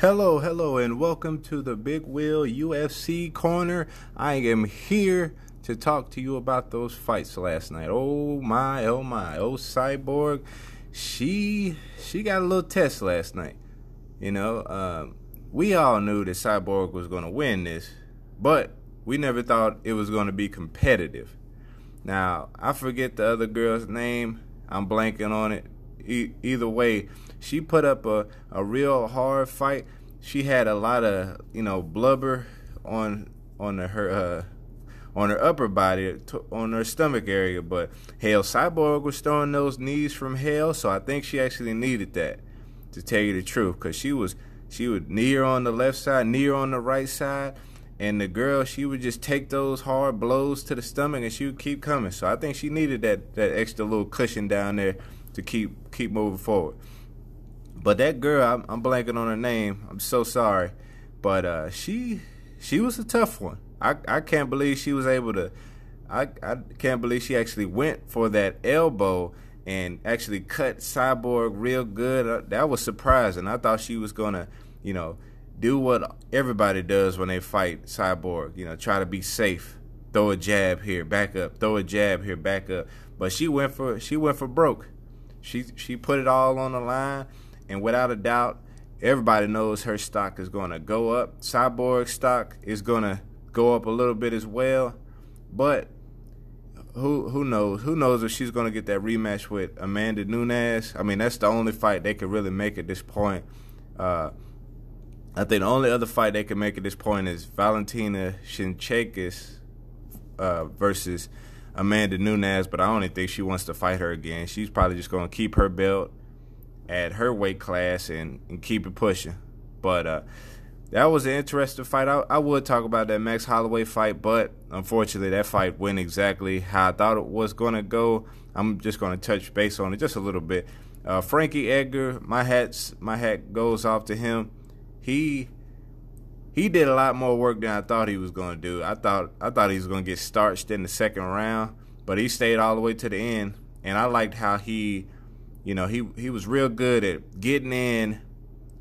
Hello, hello, and welcome to the Big Will UFC Corner. I am here to talk to you about those fights last night. Oh my, oh my, oh Cyborg, she she got a little test last night. You know, um, we all knew that Cyborg was going to win this, but we never thought it was going to be competitive. Now I forget the other girl's name. I'm blanking on it. E- either way, she put up a, a real hard fight. She had a lot of you know blubber on on her uh, on her upper body, on her stomach area. But hell, Cyborg was throwing those knees from hell, so I think she actually needed that. To tell you the truth, because she was she would her on the left side, her on the right side, and the girl she would just take those hard blows to the stomach, and she would keep coming. So I think she needed that that extra little cushion down there to keep keep moving forward. But that girl, I'm, I'm blanking on her name. I'm so sorry, but uh, she she was a tough one. I I can't believe she was able to. I I can't believe she actually went for that elbow and actually cut Cyborg real good. Uh, that was surprising. I thought she was gonna, you know, do what everybody does when they fight Cyborg. You know, try to be safe, throw a jab here, back up, throw a jab here, back up. But she went for she went for broke. She she put it all on the line and without a doubt, everybody knows her stock is going to go up. Cyborg stock is going to go up a little bit as well. But who who knows? Who knows if she's going to get that rematch with Amanda Nunes? I mean, that's the only fight they could really make at this point. Uh, I think the only other fight they can make at this point is Valentina Shevchenko uh, versus Amanda Nunes, but I don't think she wants to fight her again. She's probably just going to keep her belt at her weight class and, and keep it pushing. But uh, that was an interesting fight. I, I would talk about that Max Holloway fight, but unfortunately, that fight went exactly how I thought it was going to go. I'm just going to touch base on it just a little bit. Uh, Frankie Edgar, my hats, my hat goes off to him. He he did a lot more work than I thought he was going to do. I thought I thought he was going to get starched in the second round, but he stayed all the way to the end, and I liked how he you know, he he was real good at getting in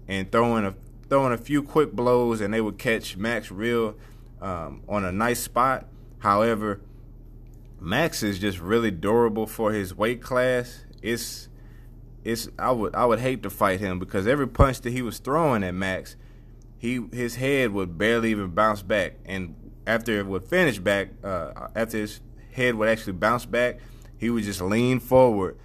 and throwing a throwing a few quick blows, and they would catch Max real um, on a nice spot. However, Max is just really durable for his weight class. It's it's I would I would hate to fight him because every punch that he was throwing at Max, he his head would barely even bounce back, and after it would finish back, uh, after his head would actually bounce back, he would just lean forward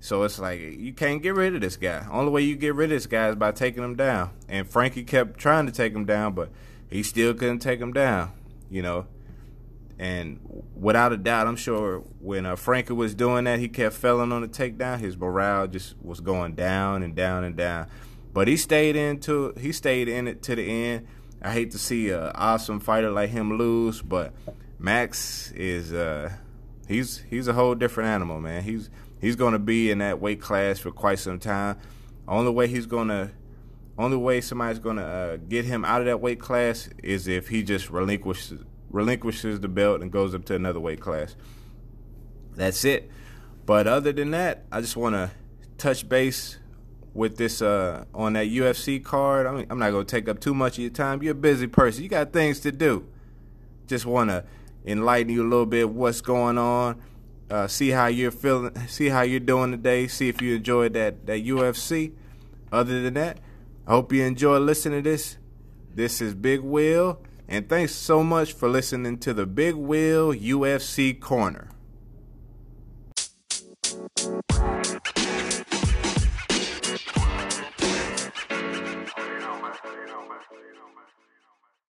so it's like you can't get rid of this guy. Only way you get rid of this guy is by taking him down. And Frankie kept trying to take him down, but he still couldn't take him down. You know. And without a doubt, I'm sure when uh, Frankie was doing that, he kept failing on the takedown. His morale just was going down and down and down. But he stayed into he stayed in it to the end. I hate to see an awesome fighter like him lose, but Max is uh, he's he's a whole different animal, man. He's he's going to be in that weight class for quite some time. Only way he's going to, only way somebody's going to uh, get him out of that weight class is if he just relinquishes relinquishes the belt and goes up to another weight class. That's it. But other than that, I just want to touch base with this uh, on that UFC card. I mean, I'm not gonna take up too much of your time. You're a busy person. You got things to do. Just wanna enlighten you a little bit what's going on. Uh, see how you're feeling. See how you're doing today. See if you enjoyed that that UFC. Other than that, I hope you enjoy listening to this. This is Big Will, and thanks so much for listening to the Big Will UFC Corner.